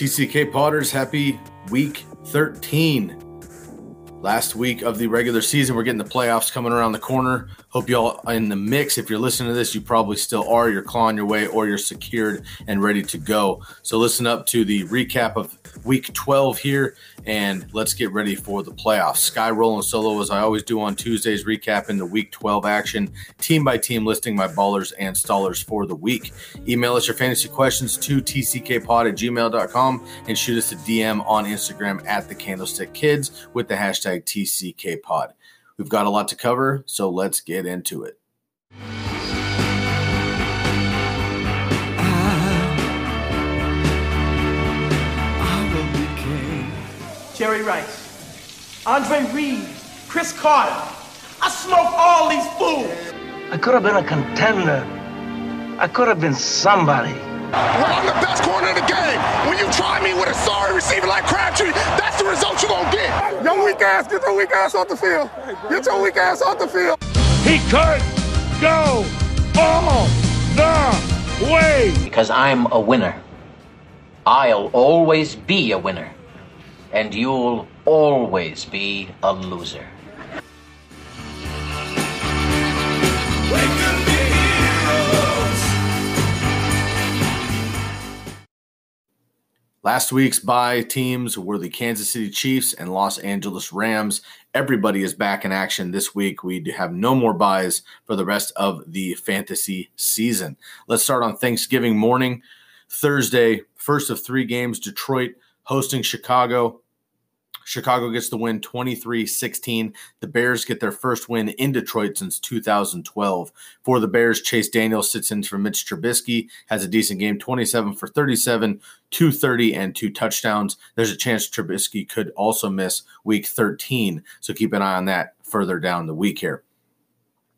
TCK Potters? Happy week 13. Last week of the regular season. We're getting the playoffs coming around the corner. Hope y'all in the mix. If you're listening to this, you probably still are. You're clawing your way or you're secured and ready to go. So listen up to the recap of week 12 here and let's get ready for the playoffs. Sky rolling solo as I always do on Tuesdays, recapping the week 12 action, team by team, listing my ballers and stallers for the week. Email us your fantasy questions to tckpod at gmail.com and shoot us a DM on Instagram at the Candlestick Kids with the hashtag TCKPod. We've got a lot to cover, so let's get into it. Jerry Rice, Andre Reed, Cris Carter. I smoked all these fools. I could have been a contender. I could have been somebody. Well, I'm the best corner in the game. When you try me with a sorry receiver like Crabtree, that's the result you're going to get. Your weak ass, get your weak ass off the field. Get your weak ass off the field. He could go all the way. Because I'm a winner. I'll always be a winner. And you'll always be a loser. Last week's bye teams were the Kansas City Chiefs and Los Angeles Rams. Everybody is back in action this week. We have no more byes for the rest of the fantasy season. Let's start on Thanksgiving morning. Thursday, first of three games, Detroit hosting Chicago. Chicago gets the win 23 16. The Bears get their first win in Detroit since 2012. For the Bears, Chase Daniel sits in for Mitch Trubisky, has a decent game 27 for 37, 230, and two touchdowns. There's a chance Trubisky could also miss week 13. So keep an eye on that further down the week here.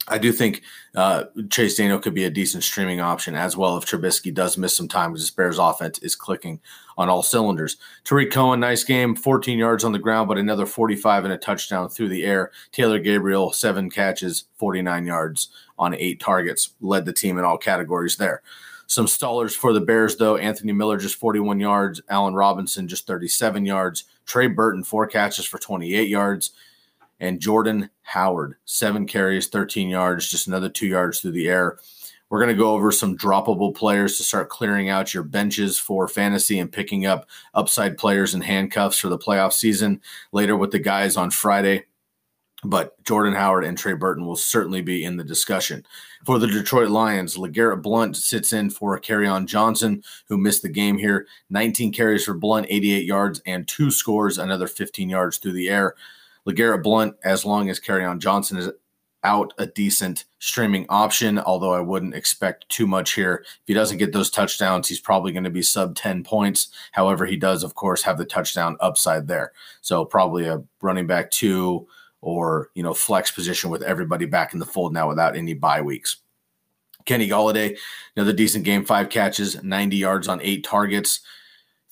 I do think uh, Chase Daniel could be a decent streaming option as well if Trubisky does miss some time because this Bears offense is clicking on all cylinders. Tarik Cohen, nice game, 14 yards on the ground, but another 45 and a touchdown through the air. Taylor Gabriel, seven catches, 49 yards on eight targets, led the team in all categories there. Some stallers for the Bears, though. Anthony Miller just 41 yards. Allen Robinson just 37 yards. Trey Burton, four catches for 28 yards and Jordan Howard, seven carries, 13 yards, just another two yards through the air. We're going to go over some droppable players to start clearing out your benches for fantasy and picking up upside players and handcuffs for the playoff season later with the guys on Friday. But Jordan Howard and Trey Burton will certainly be in the discussion. For the Detroit Lions, LeGarrette Blunt sits in for Kerryon Johnson, who missed the game here. 19 carries for Blunt, 88 yards, and two scores, another 15 yards through the air. LeGarrette Blunt, as long as Kerryon Johnson is out, a decent streaming option, although I wouldn't expect too much here. If he doesn't get those touchdowns, he's probably going to be sub 10 points. However, he does, of course, have the touchdown upside there. So probably a running back two or, you know, flex position with everybody back in the fold now without any bye weeks. Kenny Golladay, another decent game, five catches, 90 yards on eight targets.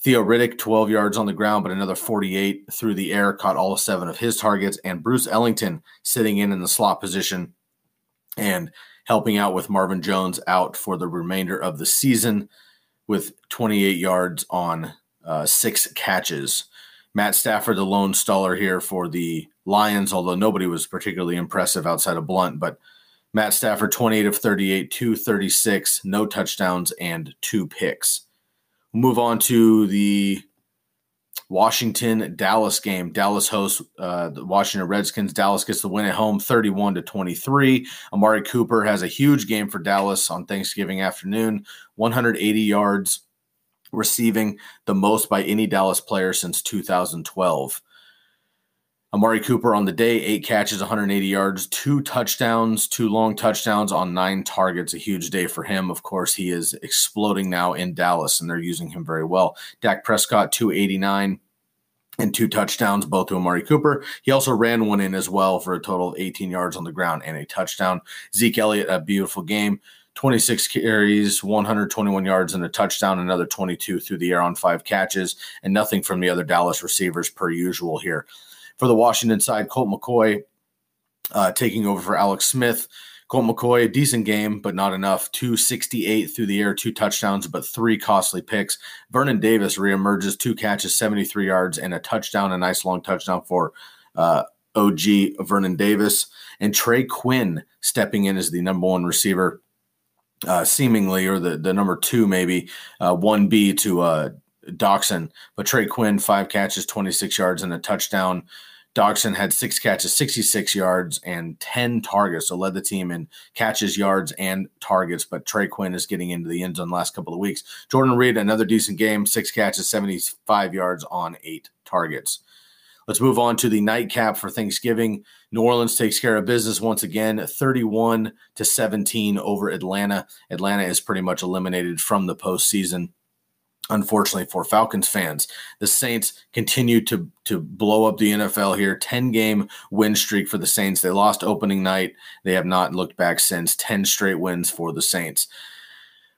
Theo Riddick, 12 yards on the ground, but another 48 through the air, caught all seven of his targets. And Bruce Ellington sitting in in the slot position and helping out with Marvin Jones out for the remainder of the season with 28 yards on uh, six catches. Matt Stafford, the lone staller here for the Lions, although nobody was particularly impressive outside of Blunt. But Matt Stafford, 28 of 38, 236, no touchdowns, and two picks move on to the Washington Dallas game. Dallas hosts uh, the Washington Redskins. Dallas gets the win at home 31 to 23. Amari Cooper has a huge game for Dallas on Thanksgiving afternoon 180 yards receiving, the most by any Dallas player since 2012. Amari Cooper on the day, eight catches, 180 yards, two touchdowns, two long touchdowns on nine targets. A huge day for him. Of course, he is exploding now in Dallas, and they're using him very well. Dak Prescott, 289 and two touchdowns, both to Amari Cooper. He also ran one in as well for a total of 18 yards on the ground and a touchdown. Zeke Elliott, a beautiful game. 26 carries, 121 yards, and a touchdown, another 22 through the air on five catches, and nothing from the other Dallas receivers per usual here. For the Washington side, Colt McCoy uh, taking over for Alex Smith. Colt McCoy, a decent game, but not enough. 268 through the air, two touchdowns, but three costly picks. Vernon Davis reemerges, two catches, 73 yards, and a touchdown, a nice long touchdown for uh, OG Vernon Davis. And Trey Quinn stepping in as the number one receiver, uh, seemingly, or the, the number two, maybe, uh, 1B to uh, Doctson. But Trey Quinn, five catches, 26 yards, and a touchdown. Doctson had six catches, 66 yards, and 10 targets. So led the team in catches, yards, and targets. But Trey Quinn is getting into the end zone the last couple of weeks. Jordan Reed, another decent game, six catches, 75 yards on eight targets. Let's move on to the nightcap for Thanksgiving. New Orleans takes care of business once again, 31 to 17 over Atlanta. Atlanta is pretty much eliminated from the postseason unfortunately for Falcons fans. The Saints continue to to blow up the NFL here. 10 game win streak for the Saints. They lost opening night. They have not looked back since. 10 straight wins for the Saints.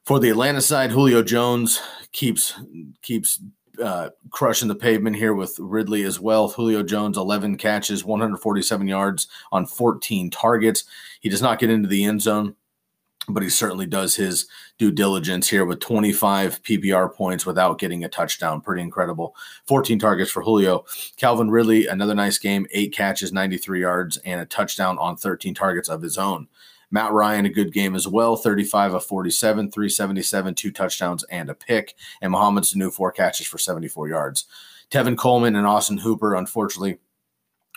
For the Atlanta side, Julio Jones keeps keeps uh, crushing the pavement here with Ridley as well. Julio Jones, 11 catches, 147 yards on 14 targets. He does not get into the end zone but he certainly does his due diligence here with 25 PPR points without getting a touchdown. Pretty incredible. 14 targets for Julio. Calvin Ridley, another nice game, eight catches, 93 yards, and a touchdown on 13 targets of his own. Matt Ryan, a good game as well, 35 of 47, 377, two touchdowns, and a pick. And Mohamed Sanu, four catches for 74 yards. Tevin Coleman and Austin Hooper, unfortunately,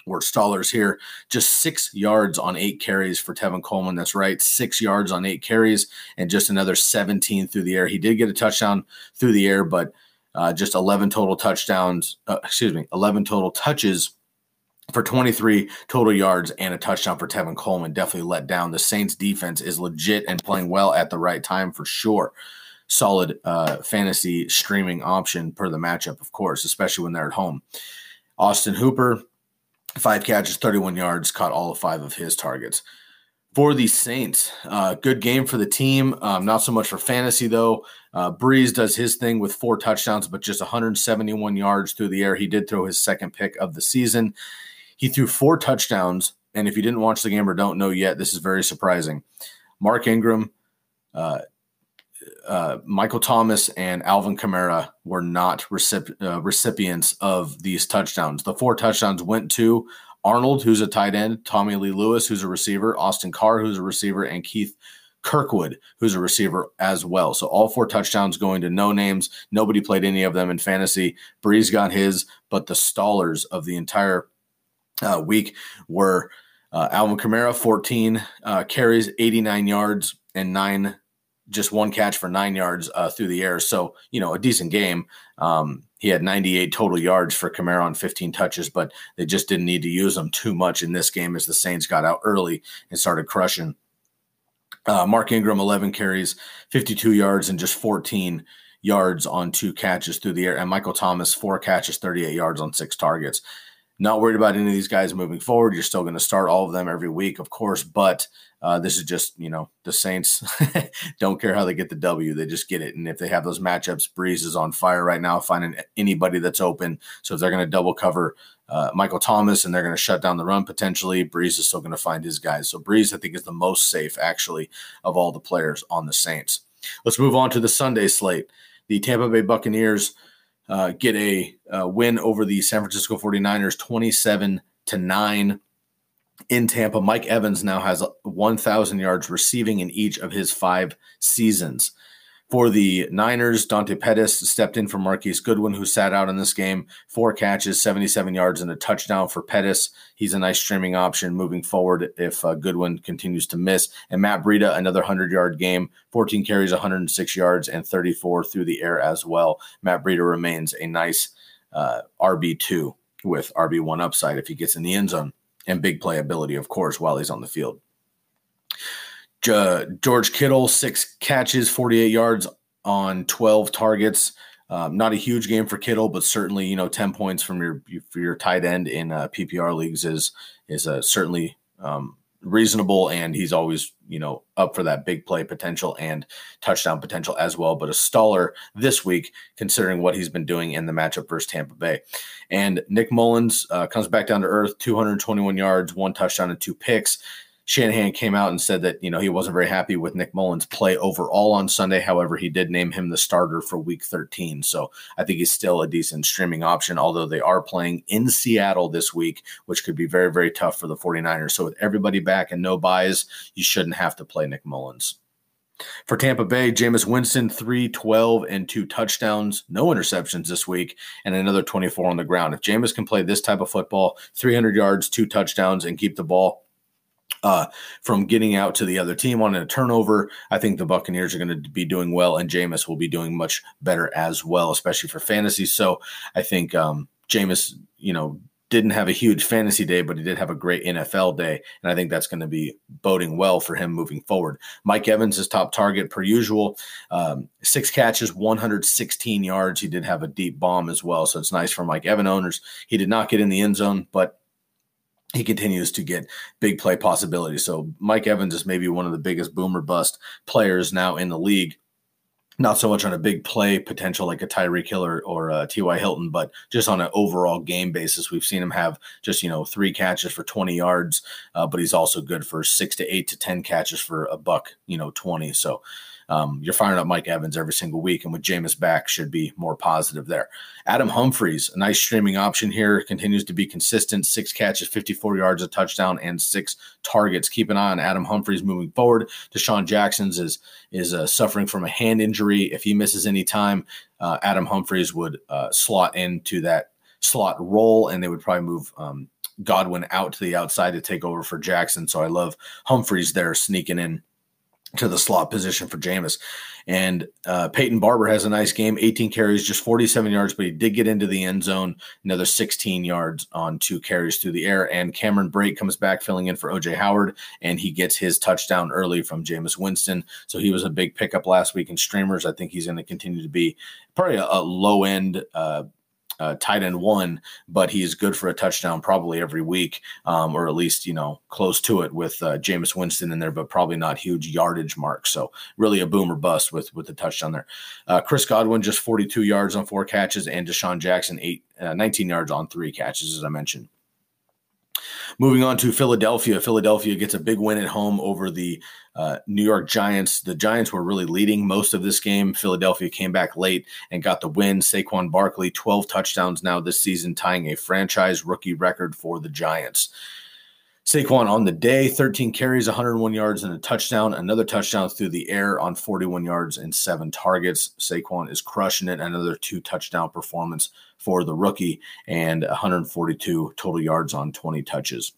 were stallers here. Just six yards on eight carries for Tevin Coleman. That's right, six yards on eight carries and just another 17 through the air. He did get a touchdown through the air, but uh, just 11 total touchdowns, uh, excuse me, 11 total touches for 23 total yards and a touchdown for Tevin Coleman. Definitely let down. The Saints defense is legit and playing well at the right time for sure. Solid uh, fantasy streaming option per the matchup, of course, especially when they're at home. Austin Hooper, Five catches, 31 yards, caught all of five of his targets. for the Saints. Uh, good game for the team. Um, not so much for fantasy, though. Uh, Brees does his thing with four touchdowns, but just 171 yards through the air. He did throw his second pick of the season. He threw four touchdowns. And if you didn't watch the game or don't know yet, this is very surprising. Mark Ingram, uh, uh, Michael Thomas, and Alvin Kamara were not recip- uh, recipients of these touchdowns. The four touchdowns went to Arnold, who's a tight end, Tommylee Lewis, who's a receiver, Austin Carr, who's a receiver, and Keith Kirkwood, who's a receiver as well. So all four touchdowns going to no names. Nobody played any of them in fantasy. Brees got his, but the stallers of the entire uh, week were uh, Alvin Kamara, 14 uh, carries, 89 yards, and nine, just one catch for nine yards uh, through the air. So, you know, a decent game. Um, he had 98 total yards for Kamara on 15 touches, but they just didn't need to use him too much in this game as the Saints got out early and started crushing. Uh, Mark Ingram, 11 carries, 52 yards, and just 14 yards on two catches through the air. And Michael Thomas, four catches, 38 yards on six targets. Not worried about any of these guys moving forward. You're still going to start all of them every week, of course, but uh, this is just, you know, the Saints don't care how they get the W. They just get it. And if they have those matchups, Brees is on fire right now, finding anybody that's open. So if they're going to double cover uh, Michael Thomas and they're going to shut down the run potentially, Brees is still going to find his guys. So Brees, I think, is the most safe, actually, of all the players on the Saints. Let's move on to the Sunday slate. The Tampa Bay Buccaneers uh, get a, a win over the San Francisco 49ers 27 to 9 in Tampa. Mike Evans now has 1,000 yards receiving in each of his five seasons. For the Niners, Dante Pettis stepped in for Marquise Goodwin, who sat out in this game. Four catches, 77 yards, and a touchdown for Pettis. He's a nice streaming option moving forward if uh, Goodwin continues to miss. And Matt Breida, another 100 yard game, 14 carries, 106 yards, and 34 through the air as well. Matt Breida remains a nice uh, RB2 with RB1 upside if he gets in the end zone and big playability, of course, while he's on the field. George Kittle, six catches, 48 yards on 12 targets. Um, not a huge game for Kittle, but certainly, you know, 10 points from your for your tight end in uh, PPR leagues is is uh, certainly um, reasonable, and he's always you know up for that big play potential and touchdown potential as well. But a staller this week, considering what he's been doing in the matchup versus Tampa Bay, and Nick Mullens uh, comes back down to earth, 221 yards, one touchdown, and two picks. Shanahan came out and said that you know he wasn't very happy with Nick Mullens' play overall on Sunday. However, he did name him the starter for Week 13, so I think he's still a decent streaming option. Although they are playing in Seattle this week, which could be very very tough for the 49ers. So with everybody back and no byes, you shouldn't have to play Nick Mullens. For Tampa Bay, Jameis Winston, 3 12 and two touchdowns, no interceptions this week, and another 24 on the ground. If Jameis can play this type of football, 300 yards, two touchdowns, and keep the ball, uh, from getting out to the other team on a turnover. I think the Buccaneers are going to be doing well, and Jameis will be doing much better as well, especially for fantasy. So I think um, Jameis, you know, didn't have a huge fantasy day, but he did have a great NFL day. And I think that's going to be boding well for him moving forward. Mike Evans is top target per usual. Um, six catches, 116 yards. He did have a deep bomb as well. So it's nice for Mike Evan owners. He did not get in the end zone, but he continues to get big play possibilities. So Mike Evans is maybe one of the biggest boomer bust players now in the league. Not so much on a big play potential like a Tyreek Hill or, or uh, T.Y. Hilton, but just on an overall game basis. We've seen him have just, you know, three catches for 20 yards, uh, but he's also good for six to eight to 10 catches for a buck, you know, 20. So um, you're firing up Mike Evans every single week, and with Jameis back, should be more positive there. Adam Humphries, a nice streaming option here, continues to be consistent. Six catches, 54 yards, a touchdown, and six targets. Keep an eye on Adam Humphries moving forward. DeSean Jackson's is is uh, suffering from a hand injury. If he misses any time, uh, Adam Humphries would uh, slot into that slot role, and they would probably move. Um, Godwin out to the outside to take over for Jackson. So I love Humphries there sneaking in to the slot position for Jameis. And uh, Peyton Barber has a nice game, 18 carries, just 47 yards, but he did get into the end zone, another 16 yards on two carries through the air. And Cameron Brate comes back filling in for OJ Howard, and he gets his touchdown early from Jameis Winston. So he was a big pickup last week in streamers. I think he's going to continue to be probably a, a low end. Uh, uh, tight end one, but he's good for a touchdown probably every week, um, or at least you know close to it with uh, Jameis Winston in there, but probably not huge yardage marks. So really a boomer bust with with the touchdown there. Uh, Chris Godwin just 42 yards on four catches, and DeSean Jackson eight uh, 19 yards on three catches, as I mentioned. Moving on to Philadelphia. Philadelphia gets a big win at home over the uh, New York Giants. The Giants were really leading most of this game. Philadelphia came back late and got the win. Saquon Barkley, 12 touchdowns now this season, tying a franchise rookie record for the Giants. Saquon on the day, 13 carries, 101 yards, and a touchdown. Another touchdown through the air on 41 yards and seven targets. Saquon is crushing it. Another two touchdown performance for the rookie and 142 total yards on 20 touches.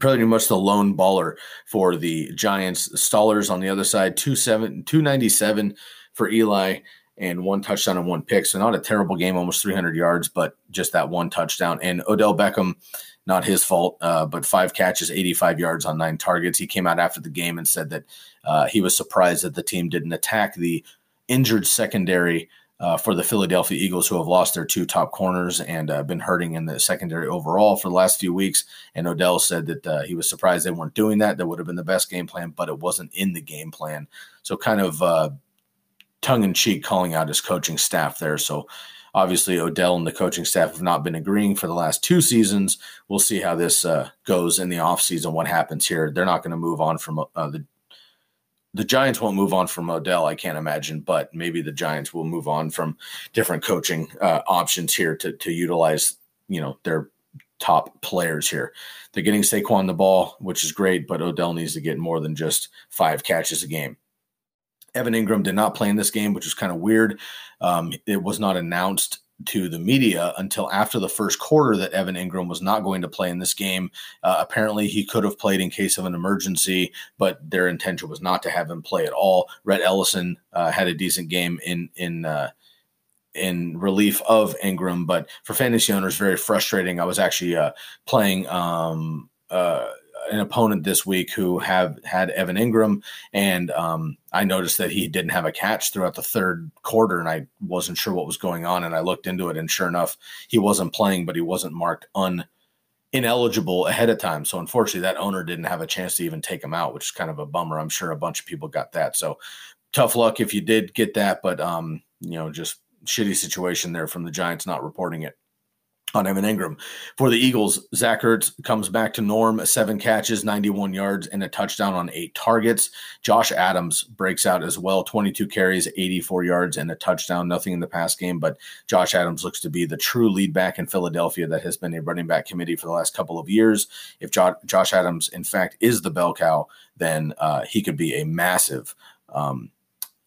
Pretty much the lone baller for the Giants. Stallers on the other side, 297 for Eli and one touchdown and one pick. So not a terrible game, almost 300 yards, but just that one touchdown. And Odell Beckham not his fault, uh, but five catches, 85 yards on nine targets. He came out after the game and said that uh, he was surprised that the team didn't attack the injured secondary uh, for the Philadelphia Eagles, who have lost their two top corners and uh, been hurting in the secondary overall for the last few weeks. And Odell said that uh, he was surprised they weren't doing that. That would have been the best game plan, but it wasn't in the game plan. So, kind of uh, tongue in cheek calling out his coaching staff there. So, Obviously, Odell and the coaching staff have not been agreeing for the last two seasons. We'll see how this uh, goes in the offseason, what happens here. They're not going to move on from uh, the the Giants won't move on from Odell, I can't imagine, but maybe the Giants will move on from different coaching uh, options here to to utilize, you know, their top players here. They're getting Saquon the ball, which is great, but Odell needs to get more than just five catches a game. Evan Engram did not play in this game, which was kind of weird. Um, it was not announced to the media until after the first quarter that Evan Engram was not going to play in this game. Uh, apparently, he could have played in case of an emergency, but their intention was not to have him play at all. Rhett Ellison uh, had a decent game in in uh, in relief of Engram, but for fantasy owners, very frustrating. I was actually uh, playing. Um, uh, an opponent this week who have had Evan Engram, and um, I noticed that he didn't have a catch throughout the third quarter, and I wasn't sure what was going on. And I looked into it, and sure enough, he wasn't playing, but he wasn't marked un ineligible ahead of time. So unfortunately, that owner didn't have a chance to even take him out, which is kind of a bummer. I'm sure a bunch of people got that. So tough luck if you did get that, but um, you know, just shitty situation there from the Giants not reporting it on Evan Engram. For the Eagles, Zach Ertz comes back to norm, seven catches, 91 yards, and a touchdown on eight targets. Josh Adams breaks out as well, 22 carries, 84 yards, and a touchdown. Nothing in the past game, but Josh Adams looks to be the true lead back in Philadelphia that has been a running back committee for the last couple of years. If jo- Josh Adams, in fact, is the bell cow, then uh, he could be a massive um,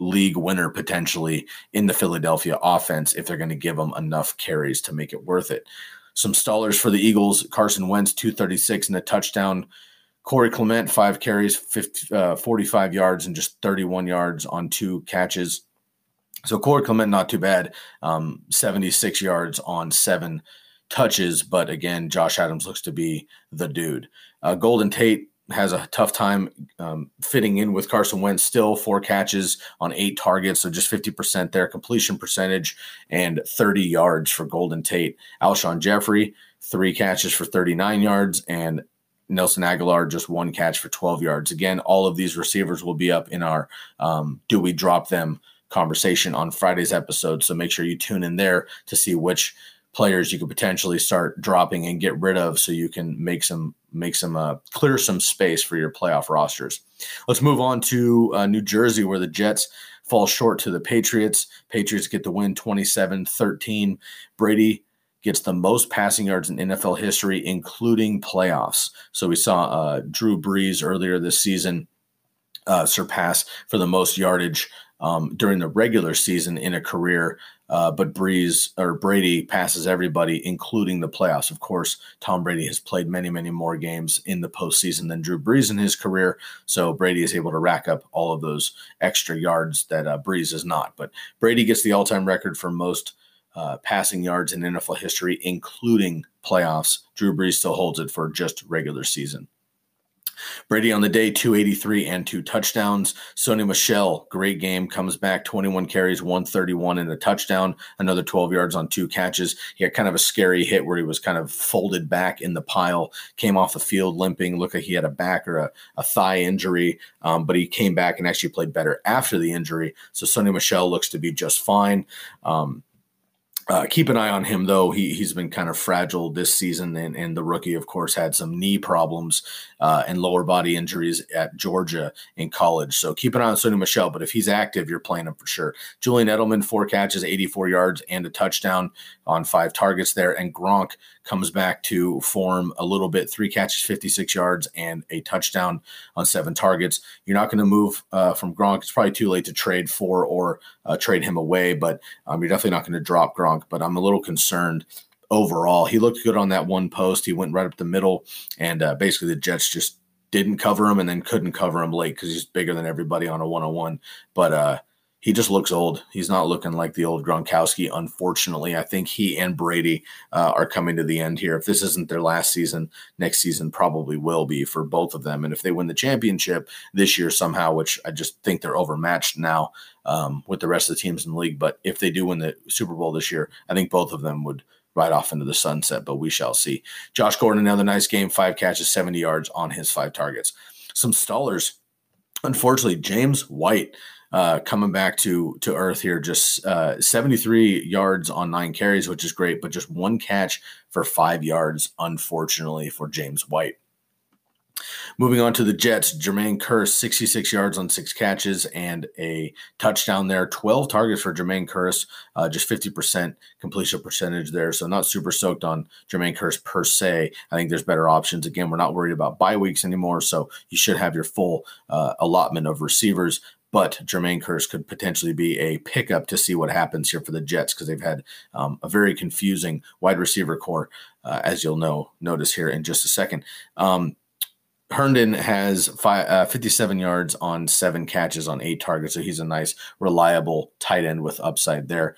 league winner potentially in the Philadelphia offense if they're going to give them enough carries to make it worth it. Some stallers for the Eagles Carson Wentz, 236 and a touchdown. Corey Clement, five carries, 50, uh, 45 yards, and just 31 yards on two catches. So Corey Clement, not too bad, um, 76 yards on seven touches. But again, Josh Adams looks to be the dude. Uh, Golden Tate, has a tough time um, fitting in with Carson Wentz. Still four catches on eight targets, so just fifty percent there. Completion percentage and thirty yards for Golden Tate. Alshon Jeffery, three catches for thirty nine yards, and Nelson Agholor just one catch for twelve yards. Again, all of these receivers will be up in our um, "Do we drop them?" conversation on Friday's episode. So make sure you tune in there to see which players you could potentially start dropping and get rid of so you can make some make some uh, clear some space for your playoff rosters. Let's move on to uh, New Jersey where the Jets fall short to the Patriots. Patriots get the win 27-13. Brady gets the most passing yards in NFL history including playoffs. So we saw uh, Drew Brees earlier this season uh, surpass for the most yardage um, during the regular season in a career. Uh, but Brees or Brady passes everybody, including the playoffs. Of course, Tom Brady has played many, many more games in the postseason than Drew Brees in his career. So Brady is able to rack up all of those extra yards that uh, Brees is not. But Brady gets the all time record for most uh, passing yards in NFL history, including playoffs. Drew Brees still holds it for just regular season. Brady on the day, 283 and two touchdowns. Sony Michel, great game, comes back 21 carries, 131 and a touchdown, another 12 yards on two catches. He had kind of a scary hit where he was kind of folded back in the pile, came off the field limping, looked like he had a back or a, a thigh injury, um, but he came back and actually played better after the injury. So Sony Michel looks to be just fine. Um, uh, keep an eye on him, though. He, he's been kind of fragile this season, and, and the rookie, of course, had some knee problems uh, and lower body injuries at Georgia in college. So keep an eye on Sony Michel, but if he's active, you're playing him for sure. Julian Edelman, four catches, 84 yards, and a touchdown on five targets there. And Gronk comes back to form a little bit three catches, 56 yards, and a touchdown on seven targets. You're not going to move uh, from Gronk. It's probably too late to trade for or uh, trade him away, but um, you're definitely not going to drop Gronk. But I'm a little concerned overall. He looked good on that one post. He went right up the middle, and uh, basically the Jets just didn't cover him and then couldn't cover him late because he's bigger than everybody on a one on one. But uh, he just looks old. He's not looking like the old Gronkowski. Unfortunately, I think he and Brady uh, are coming to the end here. If this isn't their last season, next season probably will be for both of them. And if they win the championship this year somehow, which I just think they're overmatched now um, with the rest of the teams in the league, but if they do win the Super Bowl this year, I think both of them would ride off into the sunset. But we shall see. Josh Gordon, another nice game, five catches, seventy yards on his five targets. Some stallers. Unfortunately, James White uh, coming back to to earth here. Just uh, 73 yards on nine carries, which is great, but just one catch for five yards, unfortunately, for James White. Moving on to the Jets, Jermaine Kearse, 66 yards on six catches and a touchdown there. 12 targets for Jermaine Kearse, uh, just 50% completion percentage there. So not super soaked on Jermaine Kearse per se. I think there's better options. Again, we're not worried about bye weeks anymore, so you should have your full uh, allotment of receivers but Jermaine Kearse could potentially be a pickup to see what happens here for the Jets because they've had um, a very confusing wide receiver core, uh, as you'll know notice here in just a second. Um, Herndon has five, uh, 57 yards on seven catches on eight targets, so he's a nice, reliable tight end with upside there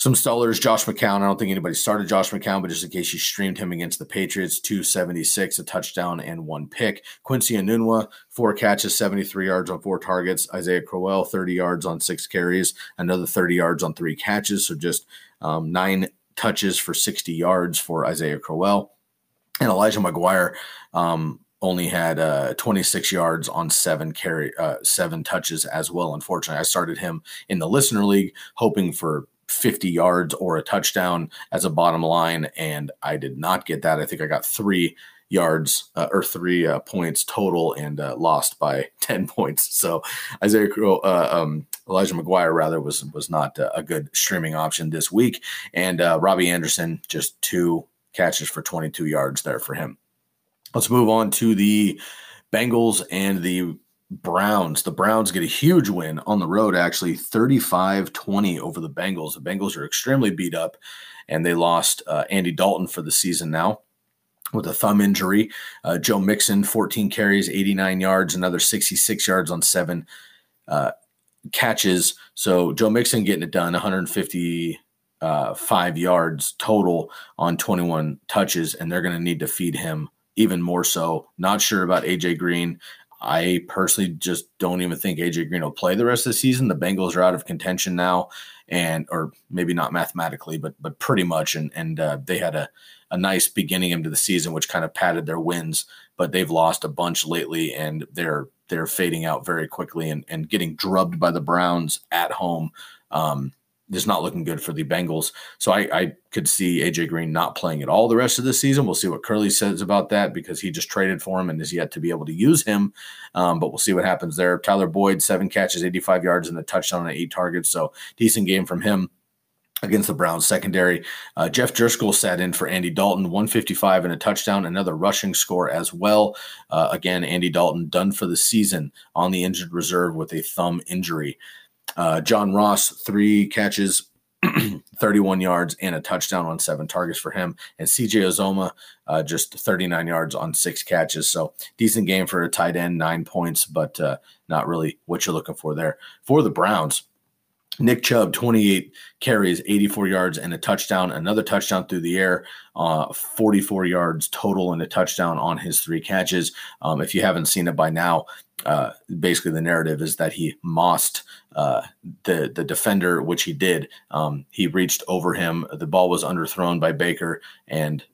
some stallers, Josh McCown. I don't think anybody started Josh McCown, but just in case you streamed him against the Patriots, 276, a touchdown and one pick. Quincy Enunwa, four catches, 73 yards on four targets. Isaiah Crowell, 30 yards on six carries, another 30 yards on three catches. So just um, nine touches for 60 yards for Isaiah Crowell. And Elijah McGuire, um, only had uh, 26 yards on seven carry uh, seven touches as well. Unfortunately, I started him in the listener league, hoping for 50 yards or a touchdown as a bottom line, and I did not get that. I think I got three yards uh, or three uh, points total and uh, lost by 10 points. So Isaiah uh, um, Elijah McGuire rather was was not a good streaming option this week, and uh, Robby Anderson just two catches for 22 yards there for him. Let's move on to the Bengals and the Browns. The Browns get a huge win on the road, actually 35 20 over the Bengals. The Bengals are extremely beat up, and they lost uh, Andy Dalton for the season now with a thumb injury. Uh, Joe Mixon, 14 carries, 89 yards, another 66 yards on seven uh, catches. So Joe Mixon getting it done, 155 uh, yards total on 21 touches, and they're going to need to feed him even more so. Not sure about AJ Green. I personally just don't even think AJ Green will play the rest of the season. The Bengals are out of contention now, and or maybe not mathematically, but but pretty much. And and uh, they had a a nice beginning into the season, which kind of padded their wins, but they've lost a bunch lately, and they're they're fading out very quickly and and getting drubbed by the Browns at home. Um, is not looking good for the Bengals. So I, I, could see AJ Green not playing at all the rest of the season. We'll see what Curly says about that because he just traded for him and is yet to be able to use him. Um, but we'll see what happens there. Tyler Boyd, seven catches, 85 yards, and a touchdown on eight targets. So decent game from him against the Browns secondary. Uh, Jeff Driskel sat in for Andy Dalton, 155 and a touchdown, another rushing score as well. Uh, again, Andy Dalton done for the season on the injured reserve with a thumb injury. Uh, John Ross, three catches, 31 yards, and a touchdown on seven targets for him. And CJ Uzomah, uh, just 39 yards on six catches. So decent game for a tight end, nine points, but uh, not really what you're looking for there. For the Browns, Nick Chubb, 28 carries, 84 yards, and a touchdown. Another touchdown through the air, uh, 44 yards total, and a touchdown on his three catches. Um, if you haven't seen it by now, uh, basically the narrative is that he mossed uh, the the defender, which he did. Um, he reached over him. The ball was underthrown by Baker, and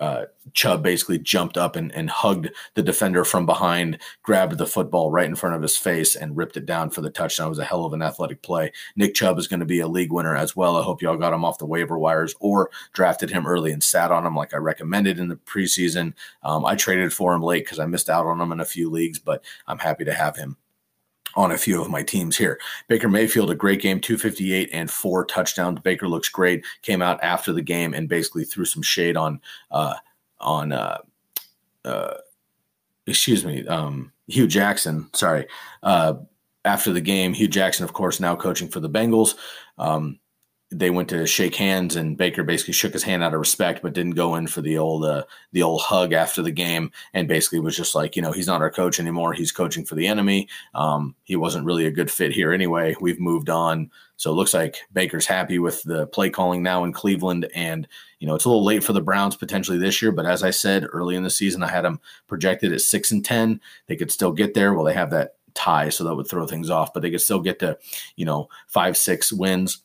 uh, Chubb basically jumped up and, and hugged the defender from behind, grabbed the football right in front of his face, and ripped it down for the touchdown. It was a hell of an athletic play. Nick Chubb is going to be a league winner as well. I hope y'all got him off the waiver wires or drafted him early and sat on him like I recommended in the preseason. Um, I traded for him late because I missed out on him in a few leagues, but I'm happy to have him on a few of my teams here. Baker Mayfield, a great game, 258 and four touchdowns. Baker looks great. Came out after the game and basically threw some shade on uh, on uh, uh, excuse me, um, Hue Jackson. Sorry. Uh, after the game, Hue Jackson, of course, now coaching for the Bengals. Um, they went to shake hands and Baker basically shook his hand out of respect, but didn't go in for the old uh, the old hug after the game, and basically was just like, you know, he's not our coach anymore. He's coaching for the enemy. Um, he wasn't really a good fit here anyway. We've moved on, so it looks like Baker's happy with the play calling now in Cleveland, and you know it's a little late for the Browns potentially this year. But as I said early in the season, I had them projected at six and ten. They could still get there. Well, they have that tie, so that would throw things off, but they could still get to you know five six wins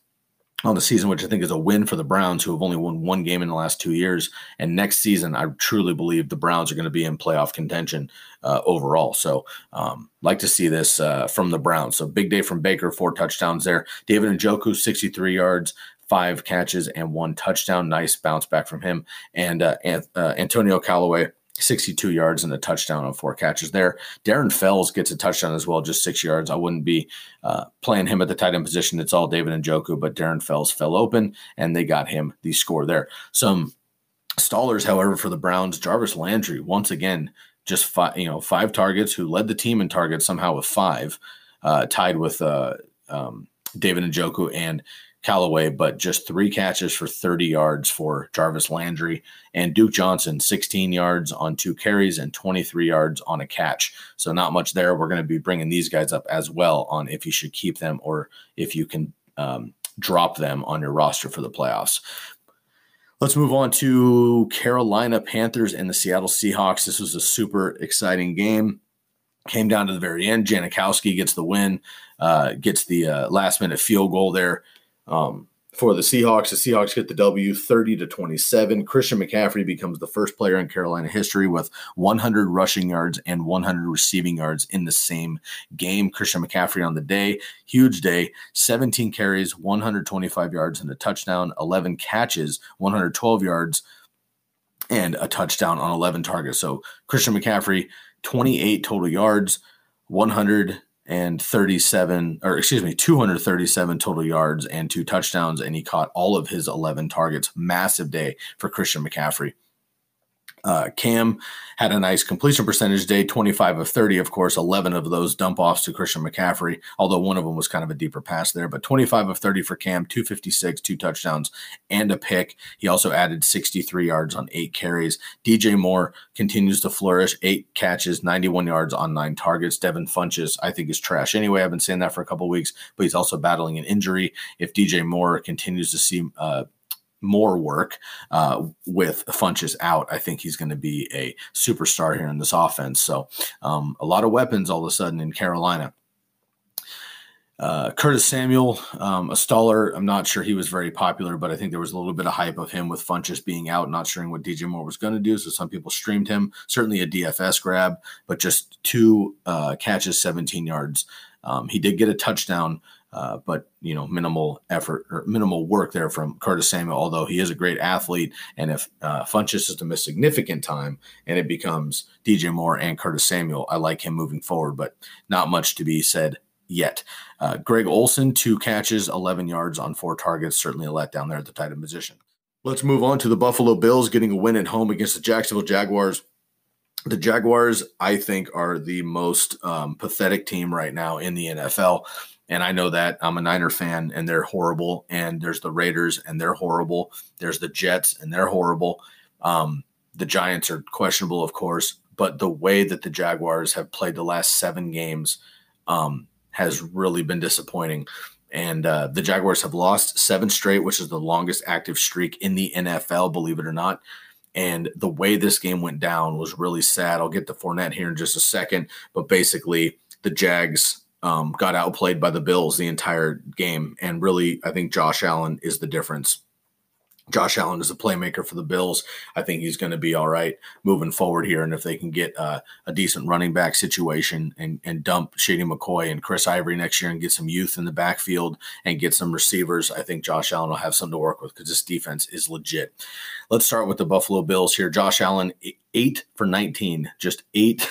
on the season, which I think is a win for the Browns, who have only won one game in the last two years. And next season, I truly believe the Browns are going to be in playoff contention uh, overall. So, um, like to see this uh, from the Browns. So, big day from Baker, four touchdowns there. David and Njoku, 63 yards, five catches, and one touchdown. Nice bounce back from him. And uh, uh Antonio Callaway 62 yards and a touchdown on four catches there. Darren Fells gets a touchdown as well, just six yards. I wouldn't be uh, playing him at the tight end position. It's all David Njoku, but Darren Fells fell open and they got him the score there. Some stallers, however, for the Browns, Jarvis Landry once again just five, you know, five targets, who led the team in targets somehow with five, uh, tied with uh, um, David Njoku and Callaway, but just three catches for 30 yards for Jarvis Landry and Duke Johnson, 16 yards on two carries and 23 yards on a catch. So not much there. We're going to be bringing these guys up as well on if you should keep them or if you can um, drop them on your roster for the playoffs. Let's move on to Carolina Panthers and the Seattle Seahawks. This was a super exciting game. Came down to the very end. Janikowski gets the win, uh, gets the uh, last minute field goal there um, for the Seahawks, the Seahawks get the W 30 to 27. Christian McCaffrey becomes the first player in Carolina history with 100 rushing yards and 100 receiving yards in the same game. Christian McCaffrey on the day, huge day, 17 carries, 125 yards and a touchdown, 11 catches, 112 yards and a touchdown on 11 targets. So Christian McCaffrey, 28 total yards, 100 and 37 or excuse me 237 total yards and two touchdowns and he caught all of his 11 targets. Massive day for christian mccaffrey uh, Cam had a nice completion percentage day, 25 of 30. Of course, 11 of those dump offs to Christian McCaffrey, although one of them was kind of a deeper pass there. But 25 of 30 for Cam, 256, two touchdowns, and a pick. He also added 63 yards on eight carries. DJ Moore continues to flourish, eight catches, 91 yards on nine targets. Devin Funchess, I think, is trash anyway. I've been saying that for a couple weeks, but he's also battling an injury. If DJ Moore continues to see uh, more work uh, with Funchess out. I think he's going to be a superstar here in this offense. So um, a lot of weapons all of a sudden in Carolina. Uh, Curtis Samuel, um, a staller. I'm not sure he was very popular, but I think there was a little bit of hype of him with Funchess being out, not sure what DJ Moore was going to do. So some people streamed him. Certainly a DFS grab, but just two uh, catches, 17 yards. Um, he did get a touchdown uh, but you know, minimal effort or minimal work there from Curtis Samuel. Although he is a great athlete, and if uh, Funchess is to miss significant time, and it becomes DJ Moore and Curtis Samuel, I like him moving forward. But not much to be said yet. Uh, Greg Olsen, two catches, 11 yards on four targets. Certainly a letdown there at the tight end position. Let's move on to the Buffalo Bills getting a win at home against the Jacksonville Jaguars. The Jaguars, I think, are the most um, pathetic team right now in the NFL. And I know that I'm a Niner fan and they're horrible. And there's the Raiders and they're horrible. There's the Jets and they're horrible. Um, the Giants are questionable, of course. But the way that the Jaguars have played the last seven games um, has really been disappointing. And uh, the Jaguars have lost seven straight, which is the longest active streak in the NFL, believe it or not. And the way this game went down was really sad. I'll get to Fournette here in just a second, but basically, the Jags um, got outplayed by the Bills the entire game. And really, I think Josh Allen is the difference. Josh Allen is a playmaker for the Bills. I think he's going to be all right moving forward here. And if they can get uh, a decent running back situation and, and dump Shady McCoy and Chris Ivory next year and get some youth in the backfield and get some receivers, I think Josh Allen will have something to work with because this defense is legit. Let's start with the Buffalo Bills here. Josh Allen, eight for 19, just eight,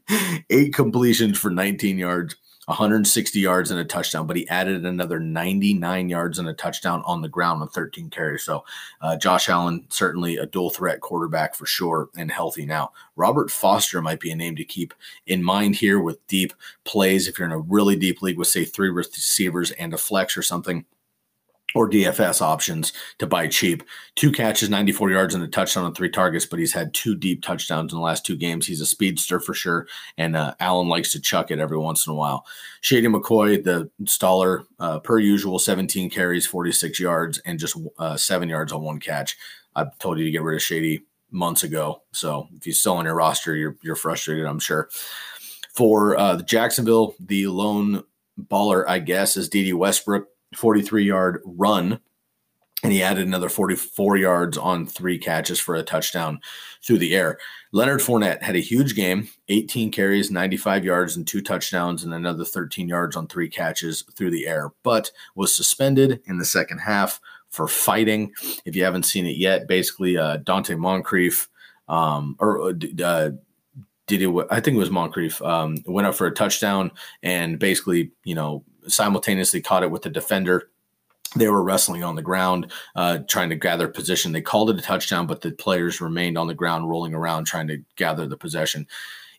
eight completions for 19 yards. 160 yards and a touchdown, but he added another 99 yards and a touchdown on the ground on 13 carries. So, uh, Josh Allen, certainly a dual threat quarterback for sure and healthy now. Robert Foster might be a name to keep in mind here with deep plays. If you're in a really deep league with, say, three receivers and a flex or something, or DFS options to buy cheap. Two catches, 94 yards, and a touchdown on three targets, but he's had two deep touchdowns in the last two games. He's a speedster for sure, and uh, Allen likes to chuck it every once in a while. Shady McCoy, the staller, uh, per usual, 17 carries, 46 yards, and just uh, seven yards on one catch. I told you to get rid of Shady months ago, so if he's still on your roster, you're you're frustrated, I'm sure. For uh, Jacksonville, the lone baller, I guess, is Dede Westbrook 43 yard run. And he added another 44 yards on three catches for a touchdown through the air. Leonard Fournette had a huge game 18 carries, 95 yards, and two touchdowns, and another 13 yards on three catches through the air, but was suspended in the second half for fighting. If you haven't seen it yet, basically, uh, Donte Moncrief, um, or uh, uh did it? I think it was Moncrief um, went up for a touchdown and basically, you know, simultaneously caught it with the defender. They were wrestling on the ground, uh, trying to gather position. They called it a touchdown, but the players remained on the ground, rolling around, trying to gather the possession.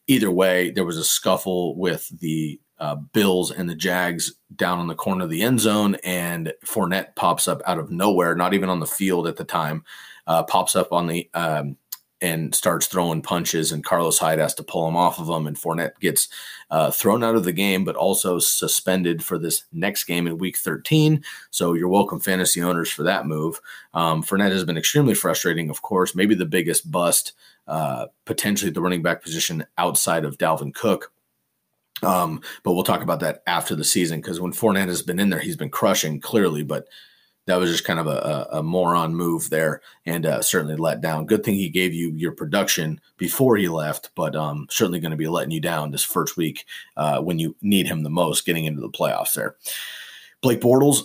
Either way, there was a scuffle with the uh, Bills and the Jags down on the corner of the end zone, and Fournette pops up out of nowhere, not even on the field at the time, uh, pops up on the um, and starts throwing punches, and Carlos Hyde has to pull him off of him, and Fournette gets uh, thrown out of the game, but also suspended for this next game in Week 13. So you're welcome, fantasy owners, for that move. Um, Fournette has been extremely frustrating, of course, maybe the biggest bust uh, potentially the running back position outside of Dalvin Cook. Um, but we'll talk about that after the season because when Fournette has been in there, he's been crushing clearly, but that was just kind of a, a, moron move there and uh, certainly let down. Good thing he gave you your production before he left, but um, certainly going to be letting you down this first week uh, when you need him the most getting into the playoffs there. Blake Bortles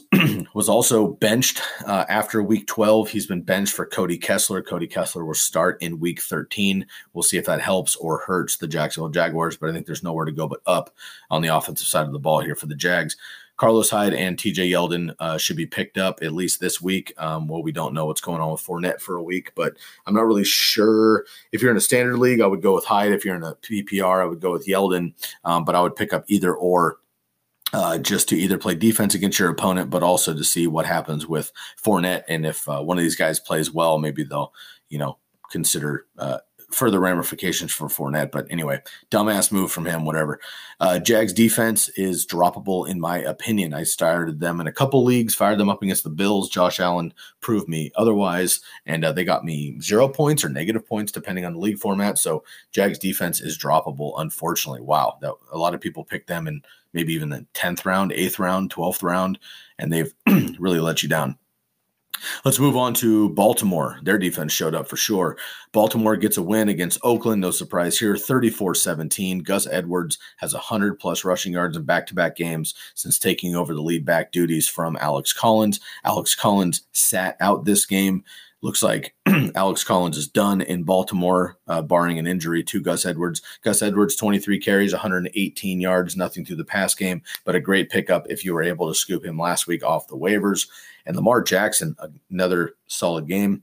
was also benched uh, after week 12. He's been benched for Cody Kessler. Cody Kessler will start in week 13. We'll see if that helps or hurts the Jacksonville Jaguars, but I think there's nowhere to go but up on the offensive side of the ball here for the Jags. Carlos Hyde and TJ Yeldon uh, should be picked up at least this week. Um, well, we don't know what's going on with Fournette for a week, but I'm not really sure. If you're in a standard league, I would go with Hyde. If you're in a PPR, I would go with Yeldon, um, but I would pick up either or. Uh, just to either play defense against your opponent, but also to see what happens with Fournette, and if uh, one of these guys plays well, maybe they'll, you know, consider uh, further ramifications for Fournette. But anyway, dumbass move from him, whatever. Uh, Jags defense is droppable, in my opinion. I started them in a couple leagues, fired them up against the Bills. Josh Allen proved me otherwise, and uh, they got me zero points or negative points, depending on the league format. So Jags defense is droppable, unfortunately. Wow. That, a lot of people pick them in maybe even the 10th round, 8th round, 12th round, and they've really let you down. Let's move on to Baltimore. Their defense showed up for sure. Baltimore gets a win against Oakland. No surprise here 34 17. Gus Edwards has 100 plus rushing yards in back to back games since taking over the lead back duties from Alex Collins. Alex Collins sat out this game looks like Alex Collins is done in Baltimore, uh, barring an injury to Gus Edwards. Gus Edwards, 23 carries, 118 yards, nothing through the pass game, but a great pickup if you were able to scoop him last week off the waivers. And Lamar Jackson, another solid game.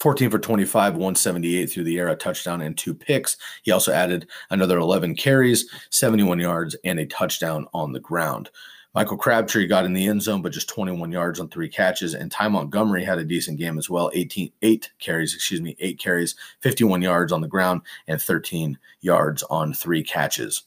14 for 25, 178 through the air, a touchdown and two picks. He also added another 11 carries, 71 yards, and a touchdown on the ground. Michael Crabtree got in the end zone, but just 21 yards on three catches. And Ty Montgomery had a decent game as well 18, eight carries, excuse me, eight carries, 51 yards on the ground, and 13 yards on three catches.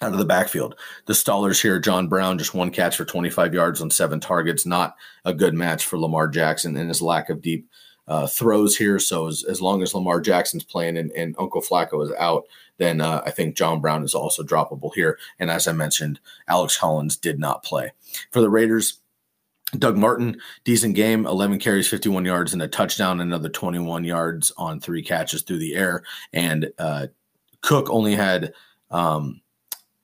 out of the backfield. The stallers here, John Brown, just one catch for 25 yards on seven targets. Not a good match for Lamar Jackson and his lack of deep uh, throws here. So as, as long as Lamar Jackson's playing and, and Uncle Flacco is out, then uh, I think John Brown is also droppable here. And as I mentioned, Alex Collins did not play. For the Raiders, Doug Martin, decent game, 11 carries, 51 yards, and a touchdown, another 21 yards on three catches through the air. And uh, Cook only had um,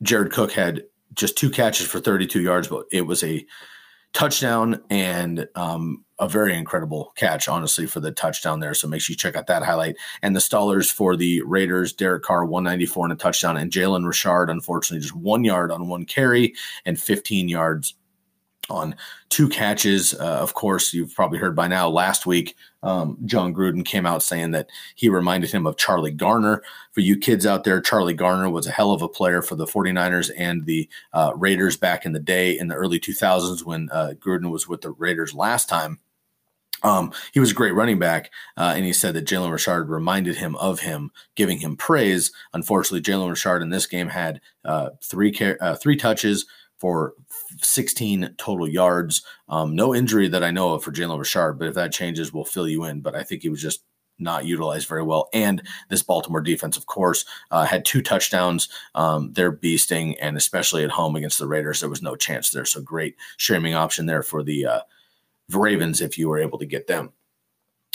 Jared Cook had just two catches for 32 yards, but it was a touchdown and um, a very incredible catch, honestly, for the touchdown there. So make sure you check out that highlight. And the stallers for the Raiders, Derek Carr, 194 and a touchdown, and Jalen Richard, unfortunately, just one yard on one carry and 15 yards on two catches. Uh, of course, you've probably heard by now. Last week, um, Jon Gruden came out saying that he reminded him of Charlie Garner. For you kids out there, Charlie Garner was a hell of a player for the 49ers and the uh, Raiders back in the day in the early 2000s when uh, Gruden was with the Raiders last time. Um, he was a great running back, uh, and he said that Jalen Richard reminded him of him, giving him praise. Unfortunately, Jalen Richard in this game had uh, three uh, three touches, for 16 total yards. Um, no injury that I know of for Jalen Richard, but if that changes, we'll fill you in. But I think he was just not utilized very well. And this Baltimore defense, of course, uh, had two touchdowns. Um, they're beasting, and especially at home against the Raiders, there was no chance there. So great streaming option there for the uh, Ravens if you were able to get them.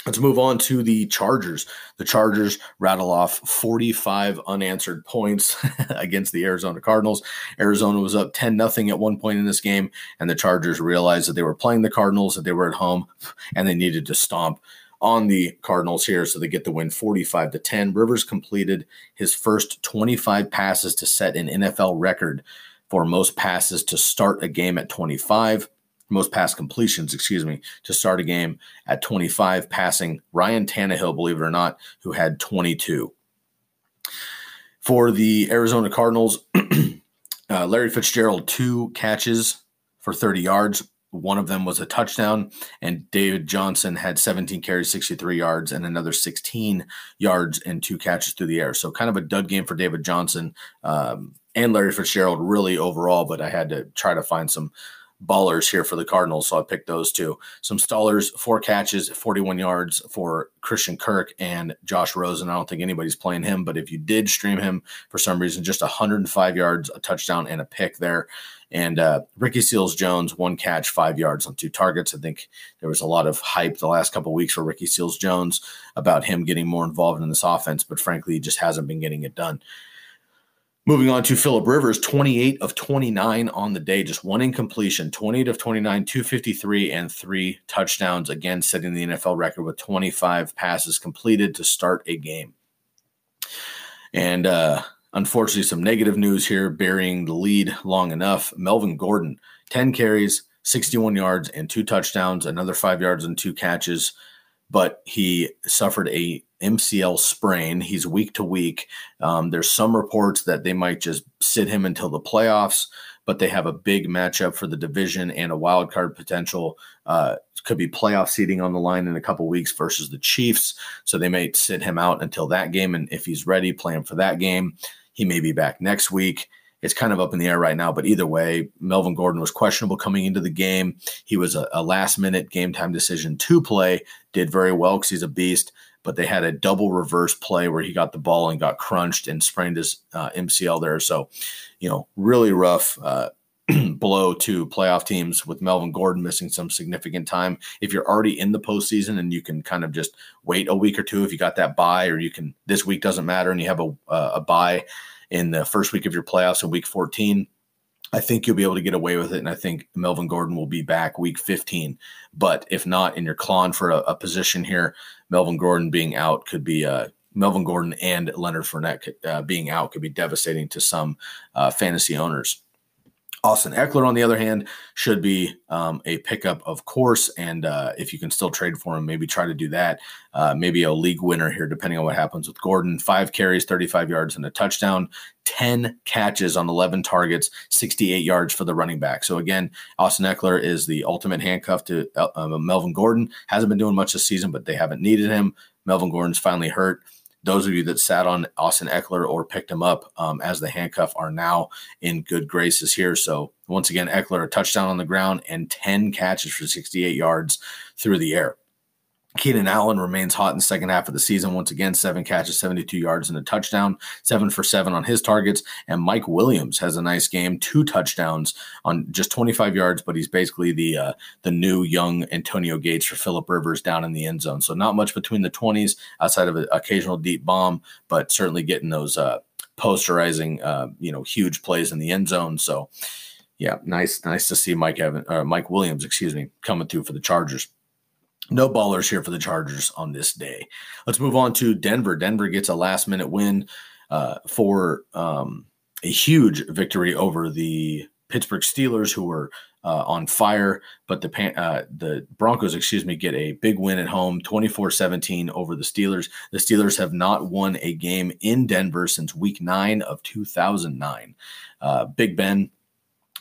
Let's move on to the Chargers. The Chargers rattle off 45 unanswered points against the Arizona Cardinals. Arizona was up 10 nothing at one point in this game, and the Chargers realized that they were playing the Cardinals, that they were at home, and they needed to stomp on the Cardinals here so they get the win 45 to 10. Rivers completed his first 25 passes to set an NFL record for most passes to start a game at 25 most pass completions, excuse me, to start a game at 25, passing Ryan Tannehill, believe it or not, who had 22. For the Arizona Cardinals, uh, Larry Fitzgerald, two catches for 30 yards. One of them was a touchdown, and David Johnson had 17 carries, 63 yards, and another 16 yards and two catches through the air. So, kind of a dud game for David Johnson um, and Larry Fitzgerald, really overall. But I had to try to find some ballers here for the Cardinals, so I picked those two. Some stallers, four catches, 41 yards for Christian Kirk and Josh Rosen. I don't think anybody's playing him, but if you did stream him for some reason, just 105 yards, a touchdown, and a pick there. And uh, Ricky Seals Jones, one catch, five yards on two targets. I think there was a lot of hype the last couple weeks for Ricky Seals Jones about him getting more involved in this offense, but frankly, he just hasn't been getting it done. Moving on to Philip Rivers, 28 of 29 on the day, just one incompletion, 28 of 29, 253, and three touchdowns. Again, setting the NFL record with 25 passes completed to start a game. And uh, unfortunately, some negative news here, burying the lead long enough. Melvin Gordon, 10 carries, 61 yards, and two touchdowns, another five yards and two catches. But he suffered a MCL sprain. He's week to week. Um, there's some reports that they might just sit him until the playoffs, but they have a big matchup for the division and a wild card potential. Uh, could be playoff seating on the line in a couple weeks versus the Chiefs. So they may sit him out until that game. And if he's ready, play him for that game. He may be back next week. It's kind of up in the air right now, but either way, Melvin Gordon was questionable coming into the game. He was a, a last minute game time decision to play, did very well because he's a beast but they had a double reverse play where he got the ball and got crunched and sprained his uh, MCL there. So, you know, really rough uh, blow to playoff teams with Melvin Gordon missing some significant time. If you're already in the postseason and you can kind of just wait a week or two, if you got that bye, or you can this week doesn't matter and you have a uh, a bye in the first week of your playoffs in week 14 I think you'll be able to get away with it. And I think Melvin Gordon will be back week 15. But if not, and you're clawing for a, a position here, Melvin Gordon being out could be uh, Melvin Gordon and Leonard Fournette uh, being out could be devastating to some uh, fantasy owners. Austin Ekeler, on the other hand, should be um, a pickup, of course. And uh, if you can still trade for him, maybe try to do that. Uh, maybe a league winner here, depending on what happens with Gordon. Five carries, 35 yards, and a touchdown. 10 catches on 11 targets, 68 yards for the running back. So, again, Austin Ekeler is the ultimate handcuff to uh, Melvin Gordon. Hasn't been doing much this season, but they haven't needed him. Melvin Gordon's finally hurt those of you that sat on Austin Ekeler or picked him up um, as the handcuff are now in good graces here. So once again, Ekeler a touchdown on the ground and 10 catches for 68 yards through the air. Keenan Allen remains hot in the second half of the season. Once again, seven catches, 72 yards, and a touchdown, seven for seven on his targets. And Mike Williams has a nice game, two touchdowns on just 25 yards, but he's basically the uh, the new young Antonio Gates for Philip Rivers down in the end zone. So not much between the 20s outside of an occasional deep bomb, but certainly getting those uh, posterizing, uh, you know, huge plays in the end zone. So yeah, nice, nice to see Mike Evan, uh, Mike Williams, excuse me, coming through for the Chargers. No ballers here for the Chargers on this day. Let's move on to Denver. Denver gets a last minute win uh, for um, a huge victory over the Pittsburgh Steelers, who were uh, on fire. But the uh, the Broncos, excuse me, get a big win at home, 24-17 over the Steelers. The Steelers have not won a game in Denver since Week Nine of 2009. Uh, big Ben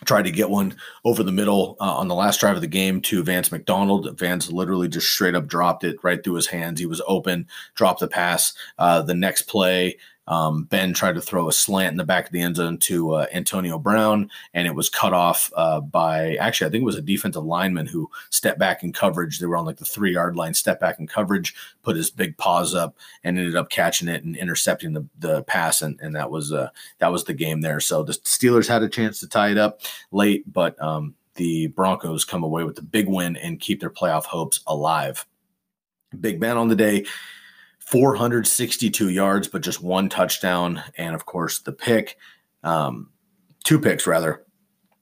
tried to get one over the middle uh, on the last drive of the game to Vance McDonald. Vance literally just straight up dropped it right through his hands. He was open, dropped the pass. Uh, the next play, um, ben tried to throw a slant in the back of the end zone to uh, Antonio Brown, and it was cut off uh, by actually, I think it was a defensive lineman who stepped back in coverage. They were on like the three yard line, stepped back in coverage, put his big paws up, and ended up catching it and intercepting the, the pass, and, and that was uh, that was the game there. So the Steelers had a chance to tie it up late, but um, the Broncos come away with the big win and keep their playoff hopes alive. Big Ben on the day 462 yards, but just one touchdown. And of course, the pick, um, two picks rather,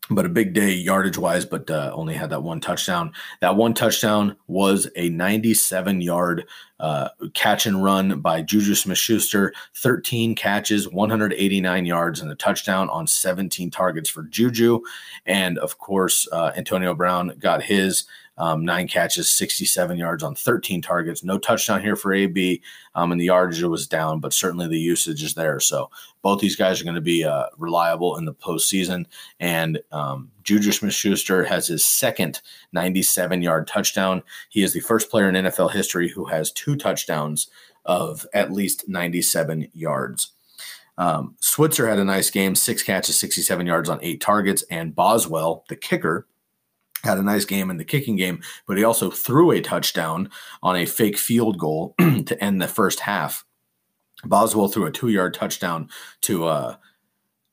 but a big day yardage wise, but uh, only had that one touchdown. That one touchdown was a 97 yard uh, catch and run by Juju Smith Schuster, 13 catches, 189 yards, and a touchdown on 17 targets for Juju. And of course, uh, Antonio Brown got his um, nine catches, 67 yards on 13 targets. No touchdown here for AB, um, and the yardage was down, but certainly the usage is there. So both these guys are going to be uh, reliable in the postseason. And um, Juju Smith Schuster has his second 97 yard touchdown. He is the first player in NFL history who has two touchdowns of at least 97 yards. Um, Switzer had a nice game, six catches, 67 yards on eight targets, and Boswell, the kicker, had a nice game in the kicking game, but he also threw a touchdown on a fake field goal to end the first half. Boswell threw a two yard touchdown to uh,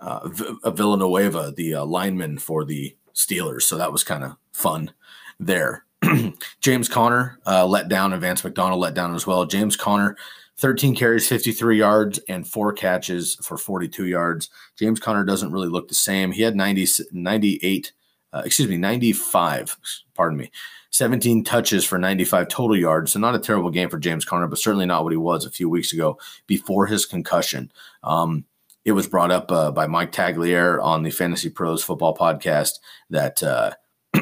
uh, uh, Villanueva, the uh, lineman for the Steelers. So that was kind of fun there. James Conner uh, let down, and Vance McDonald let down as well. James Conner, 13 carries, 53 yards, and four catches for 42 yards. James Conner doesn't really look the same. He had 90, 98 uh, excuse me, 95, pardon me, 17 touches for 95 total yards. So not a terrible game for James Conner, but certainly not what he was a few weeks ago before his concussion. Um, it was brought up uh, by Mike Tagliere on the Fantasy Pros Football Podcast that uh,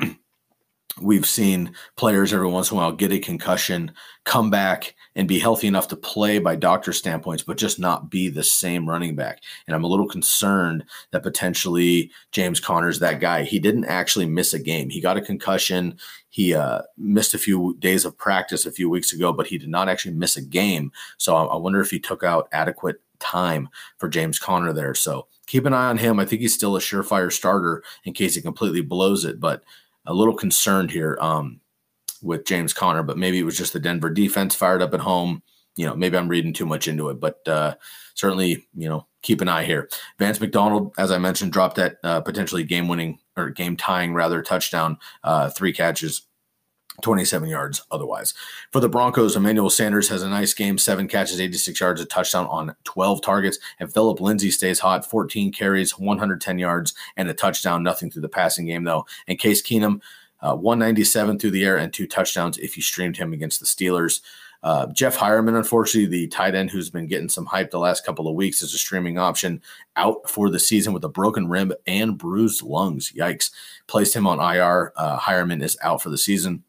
we've seen players every once in a while get a concussion, come back, and be healthy enough to play by doctor standpoints, but just not be the same running back. And I'm a little concerned that potentially James Conner's that guy. He didn't actually miss a game. He got a concussion. He uh, missed a few days of practice a few weeks ago, but he did not actually miss a game. So I, wonder if he took out adequate time for James Conner there. So keep an eye on him. I think he's still a surefire starter in case he completely blows it, but a little concerned here. Um, with James Conner, but maybe it was just the Denver defense fired up at home. You know, maybe I'm reading too much into it, but uh, certainly, you know, keep an eye here. Vance McDonald, as I mentioned, dropped that uh, potentially game winning or game tying rather touchdown, uh, three catches. 27 yards otherwise. For the Broncos, Emmanuel Sanders has a nice game, seven catches, 86 yards, a touchdown on 12 targets. And Philip Lindsay stays hot, 14 carries, 110 yards, and a touchdown. Nothing through the passing game, though. And Case Keenum, uh, 197 through the air and two touchdowns if you streamed him against the Steelers. Uh, Jeff Heuerman, unfortunately, the tight end who's been getting some hype the last couple of weeks as a streaming option, out for the season with a broken rib and bruised lungs. Yikes. Placed him on IR. Uh, Heuerman is out for the season.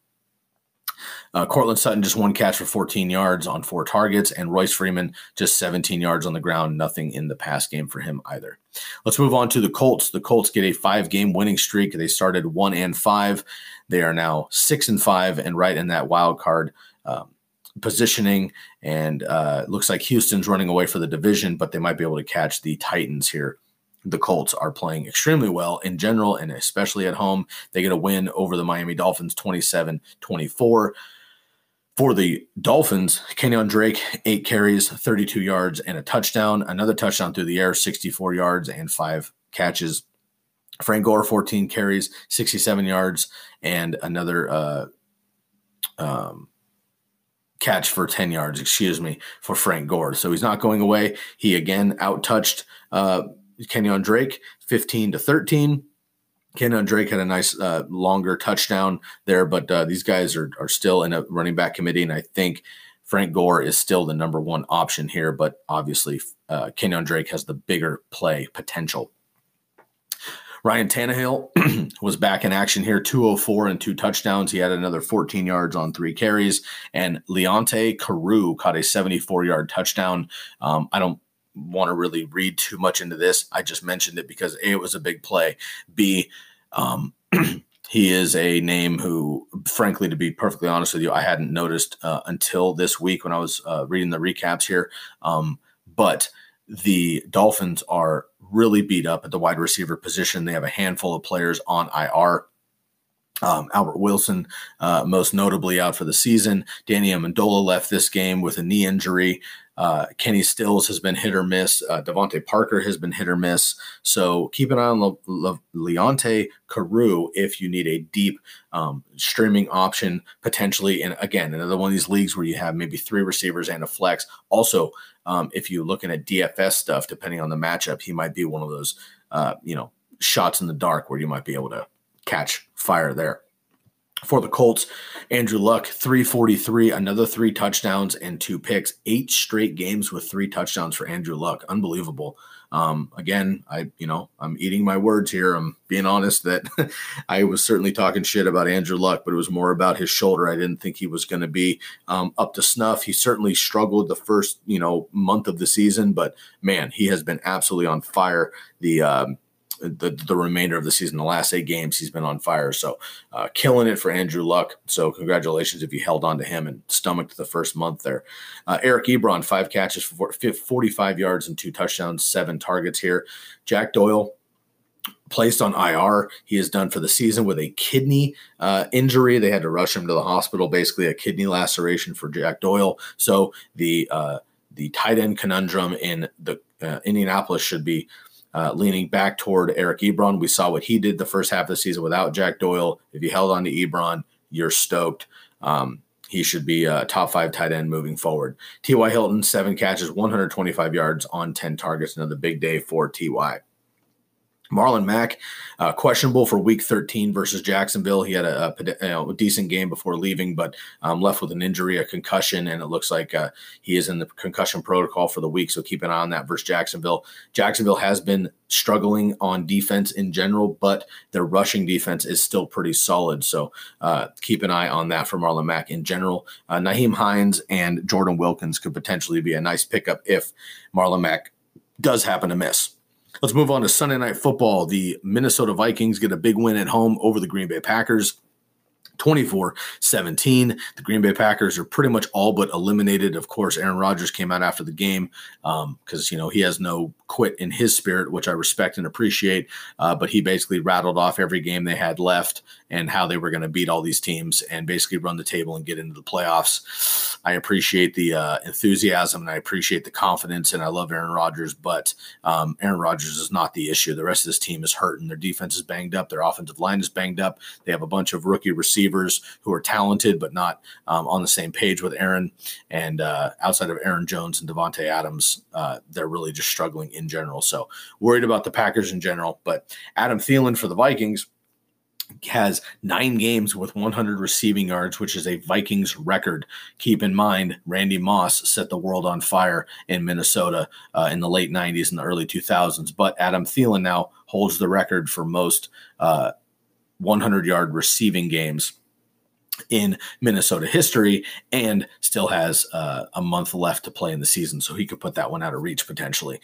Uh, Courtland Sutton just one catch for 14 yards on four targets, and Royce Freeman just 17 yards on the ground. Nothing in the pass game for him either. Let's move on to the Colts. The Colts get a five game winning streak. They started one and five. They are now six and five and right in that wild card um, positioning, and uh, looks like Houston's running away for the division, but they might be able to catch the Titans here. The Colts are playing extremely well in general, and especially at home. They get a win over the Miami Dolphins 27 24. For the Dolphins, Kenyon Drake, eight carries, 32 yards, and a touchdown. Another touchdown through the air, 64 yards, and five catches. Frank Gore, 14 carries, 67 yards, and another uh, um, catch for 10 yards, excuse me, for Frank Gore. So he's not going away. He again out touched uh, Kenyon Drake, 15 to 13. Kenyon Drake had a nice uh, longer touchdown there, but uh, these guys are, are still in a running back committee, and I think Frank Gore is still the number one option here, but obviously uh, Kenyon Drake has the bigger play potential. Ryan Tannehill was back in action here, 204 and two touchdowns. He had another 14 yards on three carries, and Leonte Carroo caught a 74 yard touchdown. Um, I don't want to really read too much into this. I just mentioned it because A, it was a big play. B, um, he is a name who, frankly, to be perfectly honest with you, I hadn't noticed uh, until this week when I was uh, reading the recaps here. Um, but the Dolphins are really beat up at the wide receiver position. They have a handful of players on IR. Um, Albert Wilson, uh, most notably out for the season. Danny Amendola left this game with a knee injury. Uh, Kenny Stills has been hit or miss. Uh, DeVante Parker has been hit or miss. So keep an eye on Le- Le- Leonte Carroo if you need a deep um, streaming option potentially. And again, another one of these leagues where you have maybe three receivers and a flex. Also, um, if you're looking at DFS stuff, depending on the matchup, he might be one of those, uh, you know, shots in the dark where you might be able to catch fire there for the Colts. Andrew Luck, 343, another three touchdowns and two picks. Eight straight games with three touchdowns for Andrew Luck. Unbelievable. Um, again, I, you know, I'm eating my words here. I'm being honest that I was certainly talking shit about Andrew Luck, but it was more about his shoulder. I didn't think he was going to be um, up to snuff. He certainly struggled the first, you know, month of the season, but man, he has been absolutely on fire. The, um, the, the remainder of the season. The last eight games, he's been on fire. So, uh, killing it for Andrew Luck. So, congratulations if you held on to him and stomached the first month there. Uh, Eric Ebron, five catches for 45 yards and two touchdowns, seven targets here. Jack Doyle, placed on IR. He is done for the season with a kidney uh, injury. They had to rush him to the hospital, basically a kidney laceration for Jack Doyle. So the uh, the tight end conundrum in the uh, Indianapolis should be uh, leaning back toward Eric Ebron. We saw what he did the first half of the season without Jack Doyle. If you held on to Ebron, you're stoked. Um, he should be a top five tight end moving forward. T.Y. Hilton, seven catches, 125 yards on 10 targets. Another big day for T.Y. Marlon Mack, uh, questionable for Week 13 versus Jacksonville. He had a, a, you know, a decent game before leaving, but um, left with an injury, a concussion, and it looks like uh, he is in the concussion protocol for the week. So keep an eye on that versus Jacksonville. Jacksonville has been struggling on defense in general, but their rushing defense is still pretty solid. So uh, keep an eye on that for Marlon Mack in general. Uh, Nyheim Hines and Jordan Wilkins could potentially be a nice pickup if Marlon Mack does happen to miss. Let's move on to Sunday Night Football. The Minnesota Vikings get a big win at home over the Green Bay Packers. 24 17. The Green Bay Packers are pretty much all but eliminated. Of course, Aaron Rodgers came out after the game because, um, you know, he has no quit in his spirit, which I respect and appreciate. Uh, but he basically rattled off every game they had left and how they were going to beat all these teams and basically run the table and get into the playoffs. I appreciate the uh, enthusiasm and I appreciate the confidence and I love Aaron Rodgers, but um, Aaron Rodgers is not the issue. The rest of this team is hurting. Their defense is banged up. Their offensive line is banged up. They have a bunch of rookie receivers who are talented but not um, on the same page with Aaron. And uh, outside of Aaron Jones and Davante Adams, uh, they're really just struggling in general. So worried about the Packers in general. But Adam Thielen for the Vikings has nine games with 100 receiving yards, which is a Vikings record. Keep in mind, Randy Moss set the world on fire in Minnesota uh, in the late 90s and the early 2000s. But Adam Thielen now holds the record for most uh, 100 yard receiving games in Minnesota history and still has uh, a month left to play in the season. So he could put that one out of reach potentially.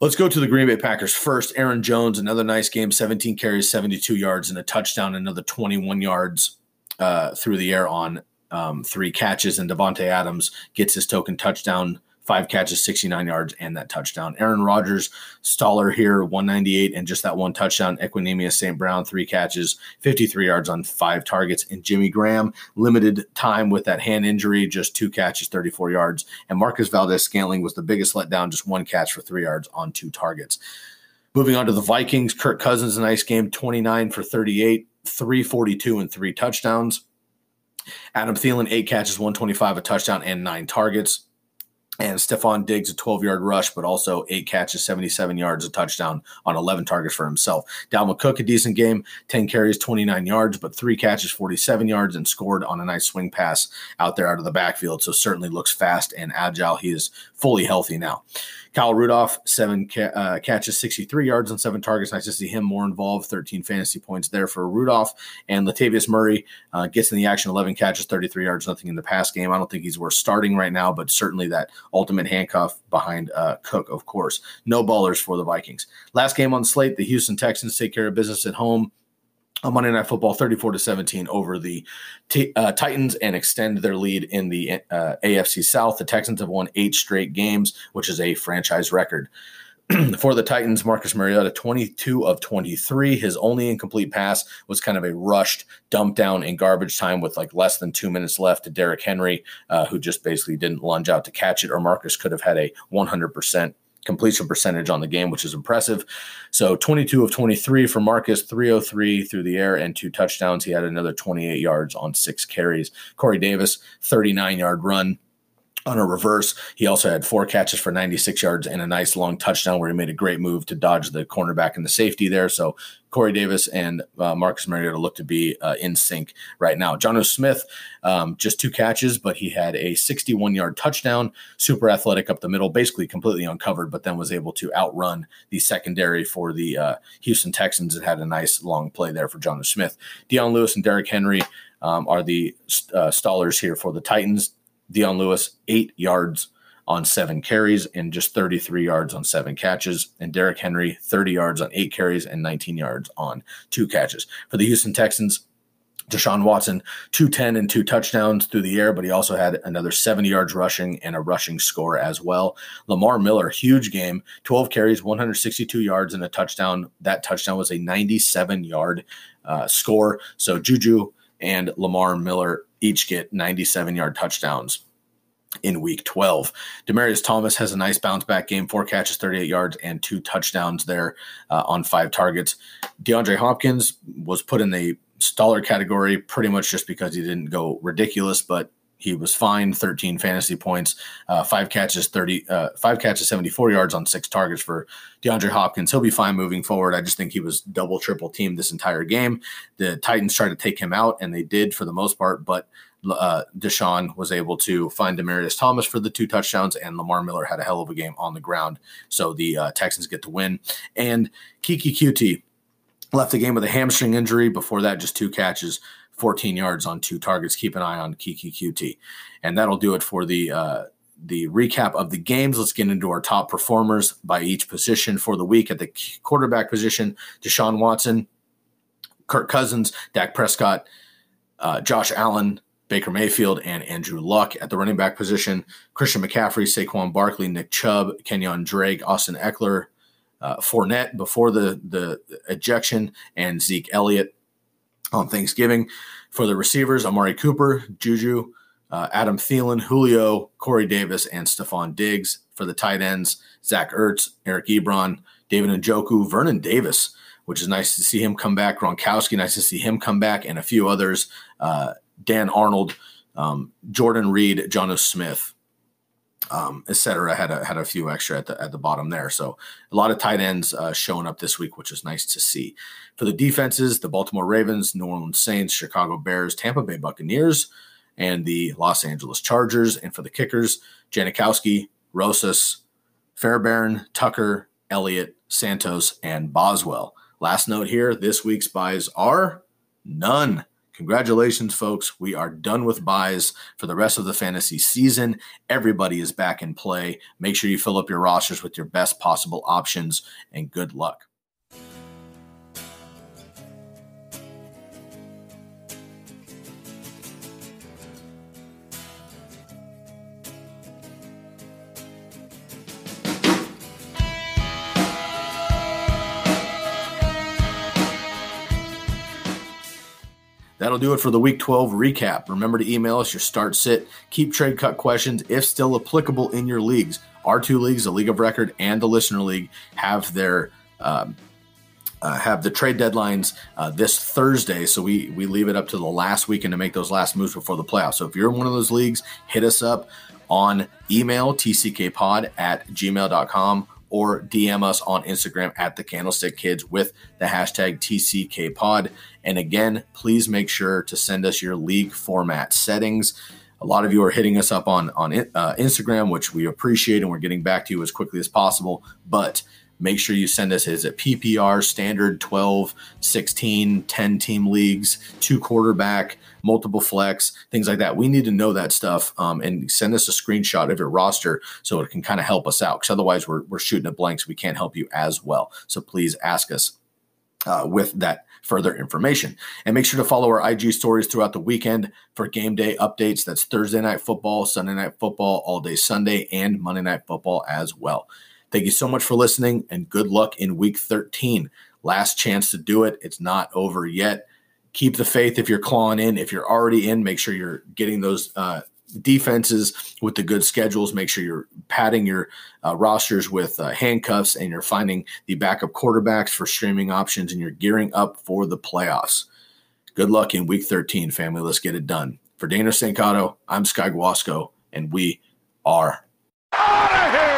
Let's go to the Green Bay Packers first. Aaron Jones, another nice game, 17 carries, 72 yards, and a touchdown, another 21 yards uh, through the air on um, three catches, and Davante Adams gets his token touchdown five catches, 69 yards, and that touchdown. Aaron Rodgers, Stoller here, 198, and just that one touchdown. Equanimeous St. Brown, three catches, 53 yards on five targets. And Jimmy Graham, limited time with that hand injury, just two catches, 34 yards. And Marquez Valdes-Scantling was the biggest letdown, just one catch for three yards on two targets. Moving on to the Vikings, Kirk Cousins, a nice game, 29 for 38, 342 and three touchdowns. Adam Thielen, eight catches, 125, a touchdown, and nine targets and Stefon Diggs a 12 yard rush, but also eight catches, 77 yards, a touchdown on 11 targets for himself. Dalvin Cook, a decent game, 10 carries, 29 yards, but three catches, 47 yards, and scored on a nice swing pass out there out of the backfield. So certainly looks fast and agile. He is fully healthy now. Kyle Rudolph, seven ca- uh, catches, 63 yards on seven targets. Nice to see him more involved. 13 fantasy points there for Rudolph. And Latavius Murray uh, gets in the action, 11 catches, 33 yards, nothing in the pass game. I don't think he's worth starting right now, but certainly that ultimate handcuff behind uh, Cook, of course. No ballers for the Vikings. Last game on slate, the Houston Texans take care of business at home on Monday Night Football, 34 to 17 over the t- uh, Titans and extend their lead in the uh, AFC South. The Texans have won eight straight games, which is a franchise record. For the Titans, Marcus Mariota, 22 of 23. His only incomplete pass was kind of a rushed dump down in garbage time with like less than two minutes left to Derrick Henry, uh, who just basically didn't lunge out to catch it, or Marcus could have had a 100% completion percentage on the game, which is impressive. So 22 of 23 for Marcus, 303 through the air and two touchdowns. He had another 28 yards on six carries. Corey Davis, 39 yard run on a reverse. He also had four catches for 96 yards and a nice long touchdown where he made a great move to dodge the cornerback and the safety there. So Corey Davis and uh, Marcus Mariota look to be uh, in sync right now. Jonnu Smith, um, just two catches, but he had a 61 yard touchdown, super athletic up the middle, basically completely uncovered, but then was able to outrun the secondary for the uh, Houston Texans and had a nice long play there for Jonnu Smith. Dion Lewis and Derrick Henry um, are the uh, stallers here for the Titans. Dion Lewis, eight yards on seven carries and just 33 yards on seven catches. And Derrick Henry, 30 yards on eight carries and 19 yards on two catches. For the Houston Texans, Deshaun Watson, 210 and two touchdowns through the air, but he also had another 70 yards rushing and a rushing score as well. Lamar Miller, huge game, 12 carries, 162 yards, and a touchdown. That touchdown was a 97 yard uh, score. So Juju and Lamar Miller each get 97 yard touchdowns in week 12. Demaryius Thomas has a nice bounce back game, four catches, 38 yards, and two touchdowns there uh, on five targets. DeAndre Hopkins was put in the staller category pretty much just because he didn't go ridiculous, but he was fine 13 fantasy points uh, five catches 30 uh, five catches 74 yards on six targets for deandre hopkins he'll be fine moving forward i just think he was double triple teamed this entire game the titans tried to take him out and they did for the most part but uh, Deshaun was able to find Demaryius Thomas for the two touchdowns, and Lamar Miller had a hell of a game on the ground. So the uh, Texans get to win. And Keke Coutee left the game with a hamstring injury. Before that, just two catches 14 yards on two targets. Keep an eye on Keke Coutee. And that'll do it for the uh, the recap of the games. Let's get into our top performers by each position for the week. At the quarterback position, Deshaun Watson, Kirk Cousins, Dak Prescott, uh, Josh Allen, Baker Mayfield, and Andrew Luck. At the running back position, Christian McCaffrey, Saquon Barkley, Nick Chubb, Kenyon Drake, Austin Ekeler, uh, Fournette before the, the ejection, and Zeke Elliott on Thanksgiving. For the receivers, Amari Cooper, Juju, uh, Adam Thielen, Julio, Corey Davis, and Stefon Diggs. For the tight ends, Zach Ertz, Eric Ebron, David Njoku, Vernon Davis, which is nice to see him come back. Gronkowski, nice to see him come back, and a few others. Uh, Dan Arnold, um, Jordan Reed, Jonnu Smith, um, etc. Had a had a few extra at the at the bottom there. So a lot of tight ends uh, showing up this week, which is nice to see. For the defenses, the Baltimore Ravens, New Orleans Saints, Chicago Bears, Tampa Bay Buccaneers, and the Los Angeles Chargers. And for the kickers, Janikowski, Rosas, Fairbairn, Tucker, Elliott, Santos, and Boswell. Last note here: this week's byes are none. Congratulations, folks. We are done with byes for the rest of the fantasy season. Everybody is back in play. Make sure you fill up your rosters with your best possible options, and good luck. That'll do it for the Week 12 recap. Remember to email us your start, sit, keep trade cut questions if still applicable in your leagues. Our two leagues, the League of Record and the Listener League, have their um, uh, have the trade deadlines uh, this Thursday. So we we leave it up to the last weekend to make those last moves before the playoffs. So if you're in one of those leagues, hit us up on email tckpod at gmail.com or DM us on Instagram at the Candlestick Kids with the hashtag TCKPod. And again, please make sure to send us your league format settings. A lot of you are hitting us up on on uh, Instagram, which we appreciate, and we're getting back to you as quickly as possible. But make sure you send us is it PPR standard 12, 16, 10 team leagues, two quarterback, multiple flex, things like that. We need to know that stuff um, and send us a screenshot of your roster so it can kind of help us out because otherwise we're, we're shooting at blanks. We can't help you as well. So please ask us uh, with that further information. And make sure to follow our IG stories throughout the weekend for game day updates. That's Thursday night football, Sunday night football, all day Sunday, and Monday night football as well. Thank you so much for listening and good luck in week 13. Last chance to do it. It's not over yet. Keep the faith if you're clawing in. If you're already in, make sure you're getting those uh, defenses with the good schedules. Make sure you're padding your uh, rosters with uh, handcuffs and you're finding the backup quarterbacks for streaming options and you're gearing up for the playoffs. Good luck in week 13, family. Let's get it done. For Dana Stancato, I'm Sky Guasco, and we are out of here.